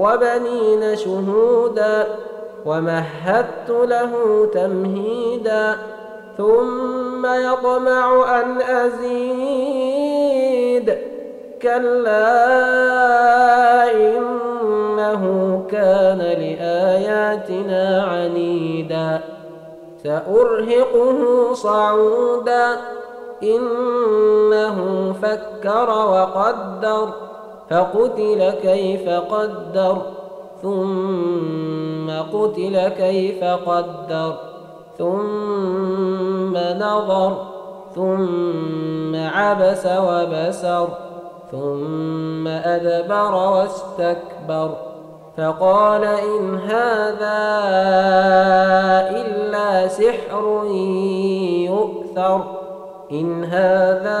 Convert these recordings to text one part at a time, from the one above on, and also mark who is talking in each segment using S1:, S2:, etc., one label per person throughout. S1: وبنين شهودا ومهدت له تمهيدا ثم يطمع ان ازيد كلا انه كان لاياتنا عنيدا سارهقه صعودا انه فكر وقدر فقتل كيف قدر ثم قتل كيف قدر ثم نظر ثم عبس وبسر ثم أدبر واستكبر فقال إن هذا إلا سحر يؤثر إن هذا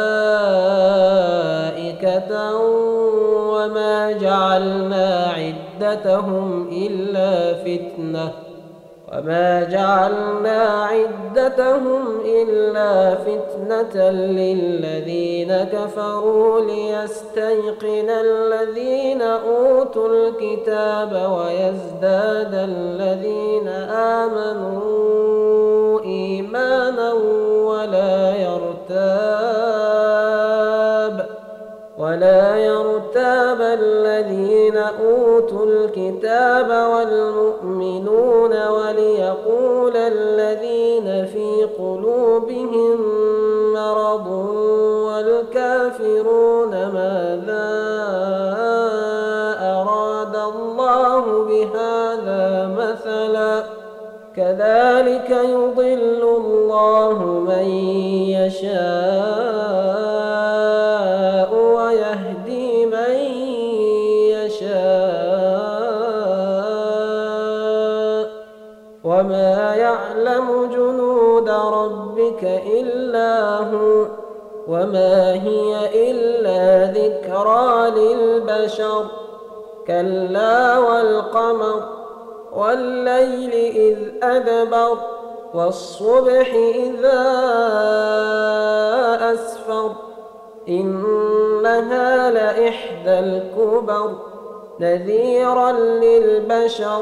S1: وما جعلنا عدتهم إلا فتنة وما جعلنا عدتهم إلا فتنة للذين كفروا ليستيقن الذين أوتوا الكتاب ويزداد الذين آمنوا إيمانا ولا يرتاب ولا يرتاب الذين أوتوا الكتاب والمؤمنون وليقول الذين في قلوبهم مرض والكافرون ماذا أراد الله بهذا مثلا كذلك يضل الله من يشاء يعلم جنود ربك إلا هو وما هي إلا ذكرى للبشر كلا والقمر والليل إذ أدبر والصبح إذا أسفر إنها لإحدى الكبر نذيرا للبشر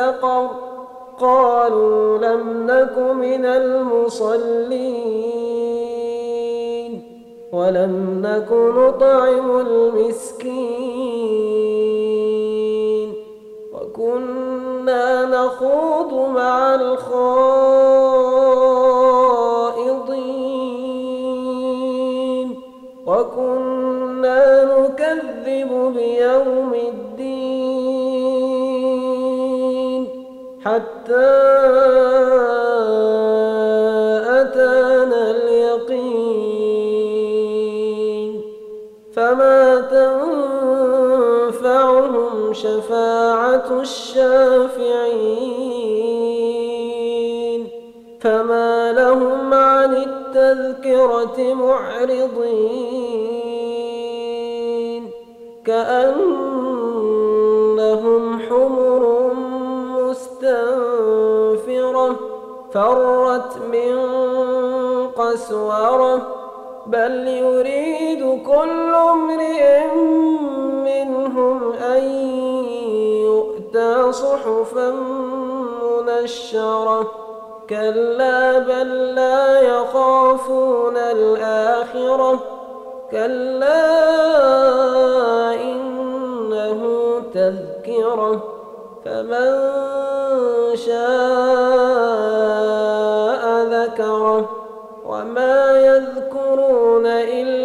S1: سقر قالوا لم نك من المصلين ولم نك نطعم المسكين وكنا نخوض مع الخائضين وكنا نكذب بيوم الدين حتى أتانا اليقين فما تنفعهم شفاعة الشافعين فما لهم عن التذكرة معرضين كأنهم حمر فرت من قسورة بل يريد كل امرئ منهم أن يؤتى صحفا منشرة كلا بل لا يخافون الآخرة كلا إنه تذكره فمن شاء ذكره وما يذكرون إلا